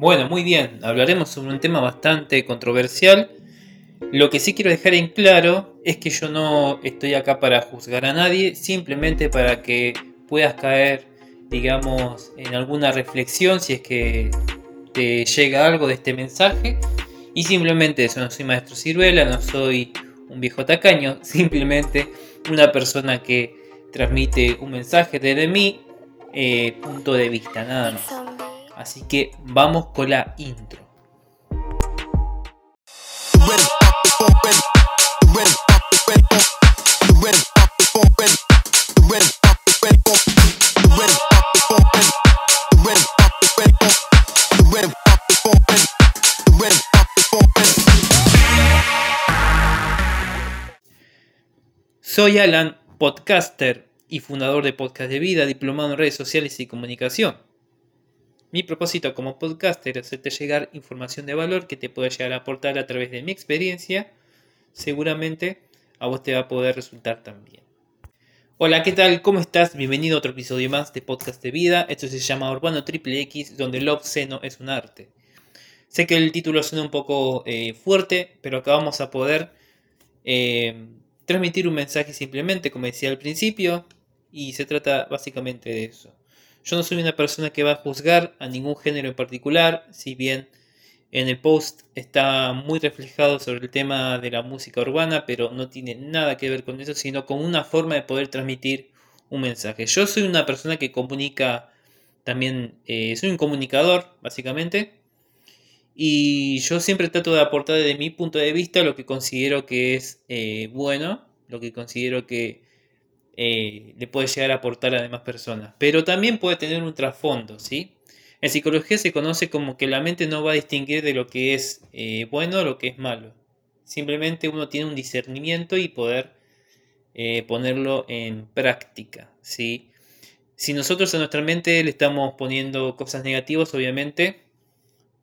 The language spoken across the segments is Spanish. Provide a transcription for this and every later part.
Bueno, muy bien, hablaremos sobre un tema bastante controversial. Lo que sí quiero dejar en claro es que yo no estoy acá para juzgar a nadie, simplemente para que puedas caer, digamos, en alguna reflexión si es que te llega algo de este mensaje. Y simplemente eso, no soy maestro ciruela, no soy un viejo tacaño, simplemente una persona que transmite un mensaje desde mi eh, punto de vista, nada más. Así que vamos con la intro. Soy Alan, podcaster y fundador de Podcast de Vida, diplomado en redes sociales y comunicación. Mi propósito como podcaster es hacerte llegar información de valor que te pueda llegar a aportar a través de mi experiencia. Seguramente a vos te va a poder resultar también. Hola, ¿qué tal? ¿Cómo estás? Bienvenido a otro episodio más de Podcast de Vida. Esto se llama Urbano Triple X, donde el obsceno es un arte. Sé que el título suena un poco eh, fuerte, pero acá vamos a poder eh, transmitir un mensaje simplemente, como decía al principio, y se trata básicamente de eso. Yo no soy una persona que va a juzgar a ningún género en particular, si bien en el post está muy reflejado sobre el tema de la música urbana, pero no tiene nada que ver con eso, sino con una forma de poder transmitir un mensaje. Yo soy una persona que comunica también, eh, soy un comunicador, básicamente, y yo siempre trato de aportar desde mi punto de vista lo que considero que es eh, bueno, lo que considero que eh, le puede llegar a aportar a demás personas. Pero también puede tener un trasfondo, ¿sí? En psicología se conoce como que la mente no va a distinguir de lo que es eh, bueno o lo que es malo. Simplemente uno tiene un discernimiento y poder eh, ponerlo en práctica, ¿sí? Si nosotros a nuestra mente le estamos poniendo cosas negativas, obviamente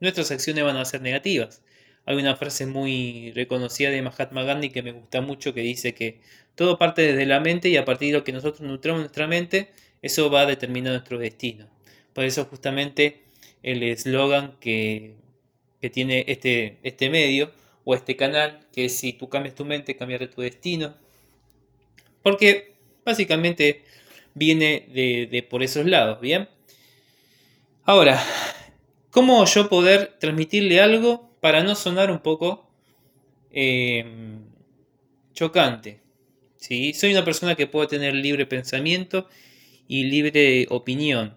nuestras acciones van a ser negativas. Hay una frase muy reconocida de Mahatma Gandhi que me gusta mucho que dice que todo parte desde la mente y a partir de lo que nosotros nutramos nuestra mente, eso va a determinar nuestro destino. Por eso justamente el eslogan que, tiene este, este medio o este canal, que es si tú cambias tu mente, cambiará tu destino. Porque básicamente viene de, de por esos lados, ¿bien? Ahora, ¿cómo yo poder transmitirle algo para no sonar un poco eh, chocante. ¿sí? Soy una persona que puede tener libre pensamiento y libre opinión.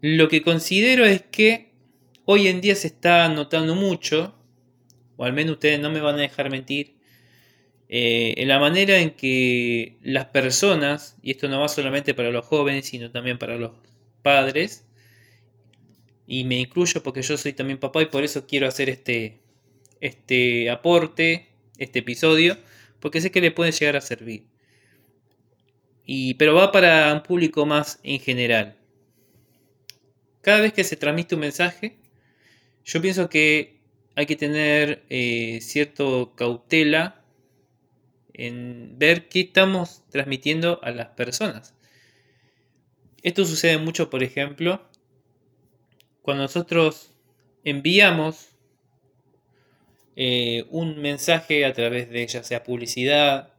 Lo que considero es que hoy en día se está notando mucho, o al menos ustedes no me van a dejar mentir, eh, en la manera en que las personas, y esto no va solamente para los jóvenes, sino también para los padres, y me incluyo porque yo soy también papá y por eso quiero hacer este, este aporte, este episodio, porque sé que le puede llegar a servir. Y, pero va para un público más en general. Cada vez que se transmite un mensaje, yo pienso que hay que tener eh, cierto cautela en ver qué estamos transmitiendo a las personas. Esto sucede mucho, por ejemplo, cuando nosotros enviamos eh, un mensaje a través de ya sea publicidad,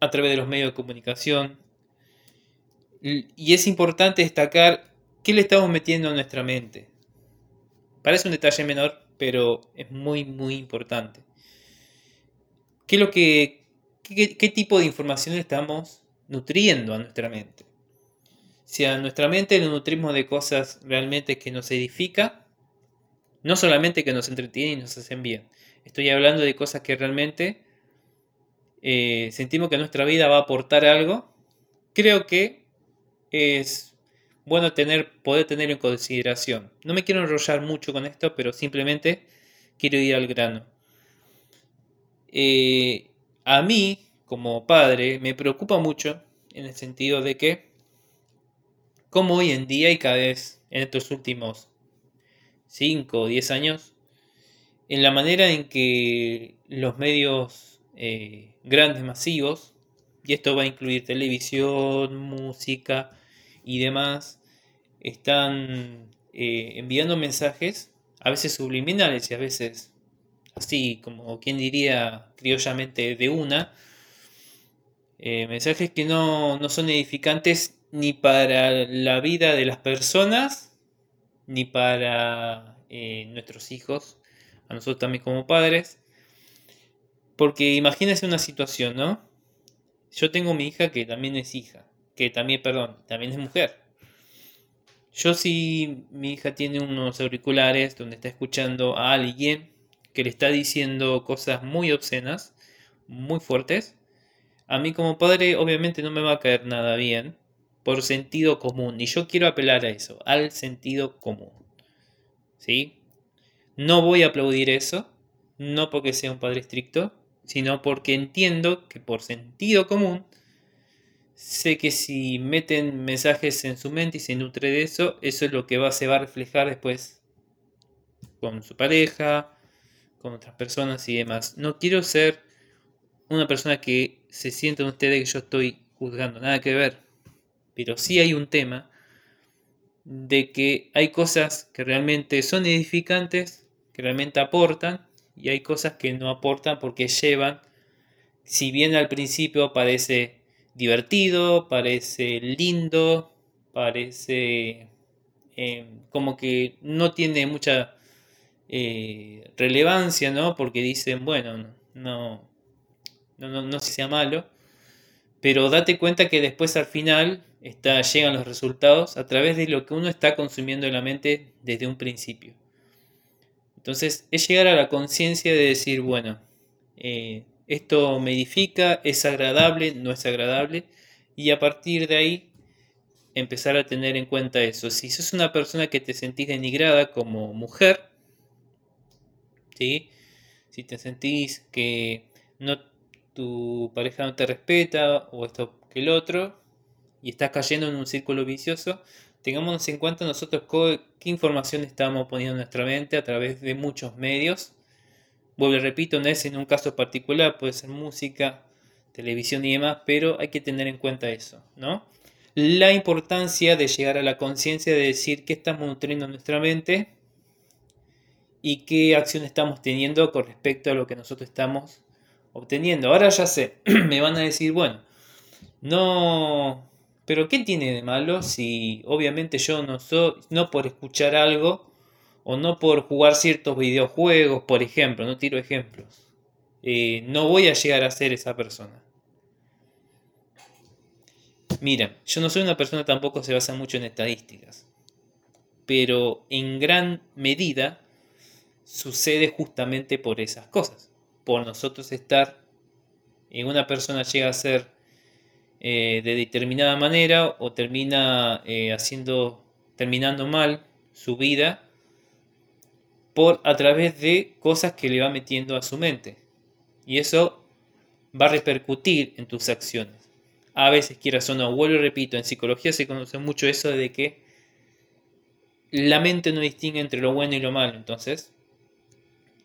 a través de los medios de comunicación. Y es importante destacar qué le estamos metiendo a nuestra mente. Parece un detalle menor, pero es muy, muy importante. ¿Qué, lo que, qué, tipo de información estamos nutriendo a nuestra mente? Si a nuestra mente lo nutrimos de cosas realmente que nos edifica, no solamente que nos entretienen y nos hacen bien. Estoy hablando de cosas que realmente eh, sentimos que nuestra vida va a aportar algo. Creo que es bueno tener, poder tener en consideración. No me quiero enrollar mucho con esto, pero simplemente quiero ir al grano. Eh, a mí, como padre, me preocupa mucho en el sentido de que, como hoy en día y cada vez en estos últimos 5 o 10 años, en la manera en que los medios eh, grandes, masivos, y esto va a incluir televisión, música y demás, están eh, enviando mensajes a veces subliminales y a veces así como quien diría criollamente de una, eh, mensajes que no, no son edificantes ni para la vida de las personas, ni para eh, nuestros hijos, a nosotros también como padres. Porque imagínense una situación, ¿no? Yo tengo mi hija que también es hija, que también, perdón, también es mujer. Yo si mi hija tiene unos auriculares donde está escuchando a alguien que le está diciendo cosas muy obscenas, muy fuertes, a mí como padre obviamente no me va a caer nada bien por sentido común. Y yo quiero apelar a eso, al sentido común. ¿Sí? No voy a aplaudir eso, no porque sea un padre estricto, sino porque entiendo que por sentido común sé que si meten mensajes en su mente y se nutre de eso, eso es lo que va, se va a reflejar después con su pareja, con otras personas y demás. No quiero ser una persona que se sienta en ustedes que yo estoy juzgando, nada que ver. Pero sí hay un tema de que hay cosas que realmente son edificantes, que realmente aportan, y hay cosas que no aportan porque llevan, si bien al principio parece divertido, parece lindo, parece eh, como que no tiene mucha eh, relevancia, ¿no? Porque dicen, bueno, no, no, no, no sea malo, pero date cuenta que después al final está, llegan los resultados a través de lo que uno está consumiendo en la mente desde un principio. Entonces es llegar a la conciencia de decir, bueno, eh, esto me edifica, es agradable, no es agradable, y a partir de ahí empezar a tener en cuenta eso. Si sos una persona que te sentís denigrada como mujer, ¿sí? si te sentís que no, tu pareja no te respeta o esto que el otro, y estás cayendo en un círculo vicioso, tengamos en cuenta nosotros qué información estamos poniendo en nuestra mente a través de muchos medios. Vuelvo y repito, no es en un caso particular, puede ser música, televisión y demás, pero hay que tener en cuenta eso, ¿no? La importancia de llegar a la conciencia de decir qué estamos nutriendo en nuestra mente y qué acción estamos teniendo con respecto a lo que nosotros estamos obteniendo. Ahora ya sé, me van a decir, bueno, no, pero ¿qué tiene de malo si obviamente yo no soy, no por escuchar algo o no por jugar ciertos videojuegos, por ejemplo, no tiro ejemplos, eh, no voy a llegar a ser esa persona? Mira, yo no soy una persona tampoco se basa mucho en estadísticas, pero en gran medida sucede justamente por esas cosas por nosotros estar en una persona llega a ser eh, de determinada manera o termina eh, haciendo, terminando mal su vida por a través de cosas que le va metiendo a su mente. Y eso va a repercutir en tus acciones. A veces quieras o no, vuelvo y repito, en psicología se conoce mucho eso de que la mente no distingue entre lo bueno y lo malo. Entonces,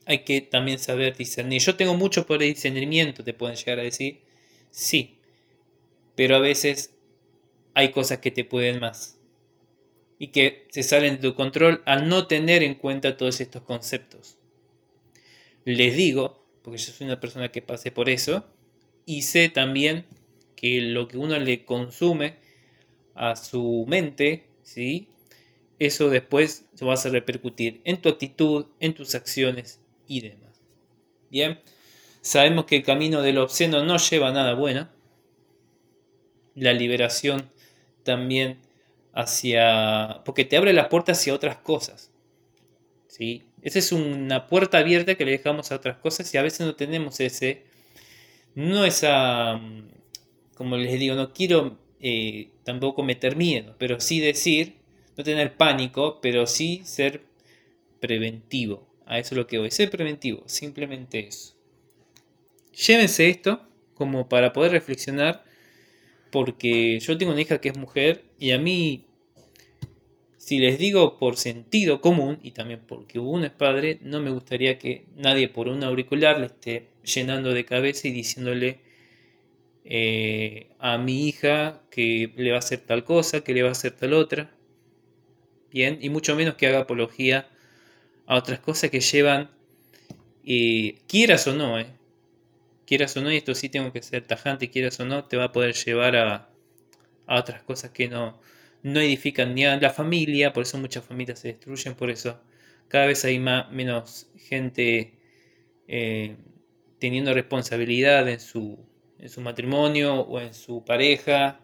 hay que también saber discernir. Yo tengo mucho por el discernimiento, te pueden llegar a decir. Sí, pero a veces hay cosas que te pueden más y que se salen de tu control al no tener en cuenta todos estos conceptos. Les digo, porque yo soy una persona que pasé por eso, y sé también que lo que uno le consume a su mente, ¿sí? eso después se va a repercutir en tu actitud, en tus acciones y demás. Bien, sabemos que el camino del obsceno no lleva a nada bueno. La liberación también hacia... porque te abre las puertas hacia otras cosas. ¿sí? Esa es una puerta abierta que le dejamos a otras cosas y a veces no tenemos ese... No esa... Como les digo, no quiero eh, tampoco meter miedo, pero sí decir, no tener pánico, pero sí ser preventivo. A eso es lo que voy. Ser preventivo, simplemente eso. Llévense esto como para poder reflexionar, porque yo tengo una hija que es mujer y a mí, si les digo por sentido común y también porque uno es padre, no me gustaría que nadie por un auricular le esté llenando de cabeza y diciéndole eh, a mi hija que le va a hacer tal cosa, que le va a hacer tal otra. Bien, y mucho menos que haga apología a otras cosas que llevan, eh, quieras o no, eh, quieras o no, y esto sí tengo que ser tajante, quieras o no, te va a poder llevar a, a otras cosas que no, no edifican ni a la familia, por eso muchas familias se destruyen, por eso cada vez hay más, menos gente eh, teniendo responsabilidad en su, en su matrimonio o en su pareja.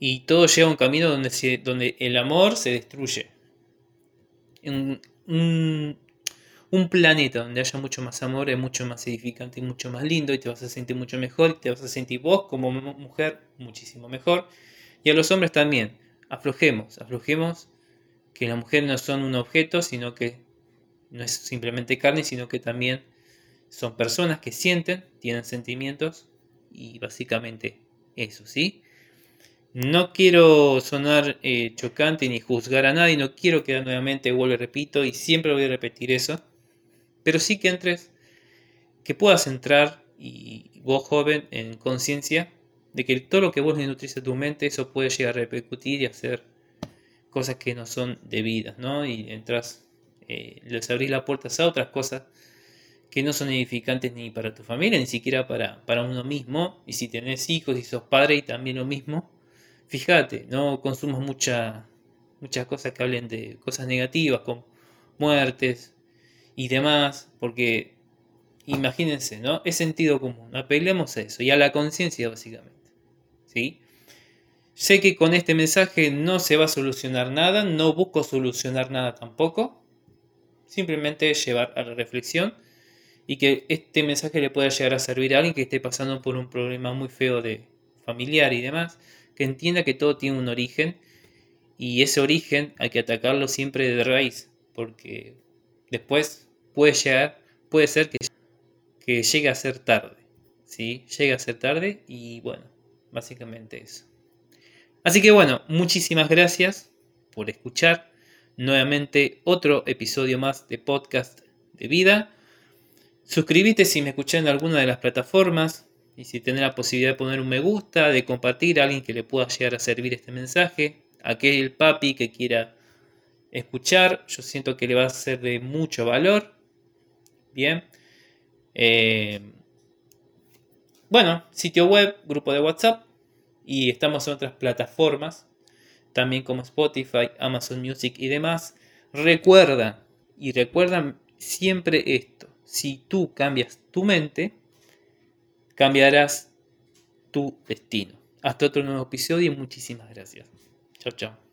Y todo lleva a un camino donde, donde el amor se destruye. Un, un, planeta donde haya mucho más amor es mucho más edificante y mucho más lindo y te vas a sentir mucho mejor y te vas a sentir vos como mujer muchísimo mejor y a los hombres también. Aflojemos, aflojemos que las mujeres no son un objeto, sino que no es simplemente carne, sino que también son personas que sienten, tienen sentimientos y básicamente eso, ¿sí? No quiero sonar eh, chocante ni juzgar a nadie, no quiero quedar nuevamente, vuelvo y repito, y siempre voy a repetir eso, pero sí que entres, que puedas entrar, y vos joven, en conciencia de que todo lo que vos le nutrís a tu mente, eso puede llegar a repercutir y hacer cosas que no son debidas, ¿no? Y entras, eh, les abrís las puertas a otras cosas que no son edificantes ni para tu familia, ni siquiera para, para uno mismo. Y si tenés hijos y sos padre y también lo mismo, fíjate, no consumas mucha, muchas cosas que hablen de cosas negativas, como muertes y demás, porque imagínense, ¿no? Es sentido común, apelemos a eso y a la conciencia básicamente. ¿sí? Sé que con este mensaje no se va a solucionar nada, no busco solucionar nada tampoco, simplemente llevar a la reflexión y que este mensaje le pueda llegar a servir a alguien que esté pasando por un problema muy feo de familiar y demás, que entienda que todo tiene un origen y ese origen hay que atacarlo siempre de raíz, porque después puede llegar, puede ser que, que llegue a ser tarde, ¿sí? Llega a ser tarde y bueno, Básicamente eso. Así que bueno, muchísimas gracias por escuchar nuevamente otro episodio más de podcast de vida. Suscríbete si me escuchas en alguna de las plataformas y si tenés la posibilidad de poner un me gusta, de compartir a alguien que le pueda llegar a servir este mensaje, aquel papi que quiera escuchar, yo siento que le va a ser de mucho valor. Bien. Eh, bueno, sitio web, grupo de WhatsApp y estamos en otras plataformas, también como Spotify, Amazon Music y demás. Recuerda, y recuerda siempre esto, si tú cambias tu mente, cambiarás tu destino. Hasta otro nuevo episodio y muchísimas gracias. Chao, chao.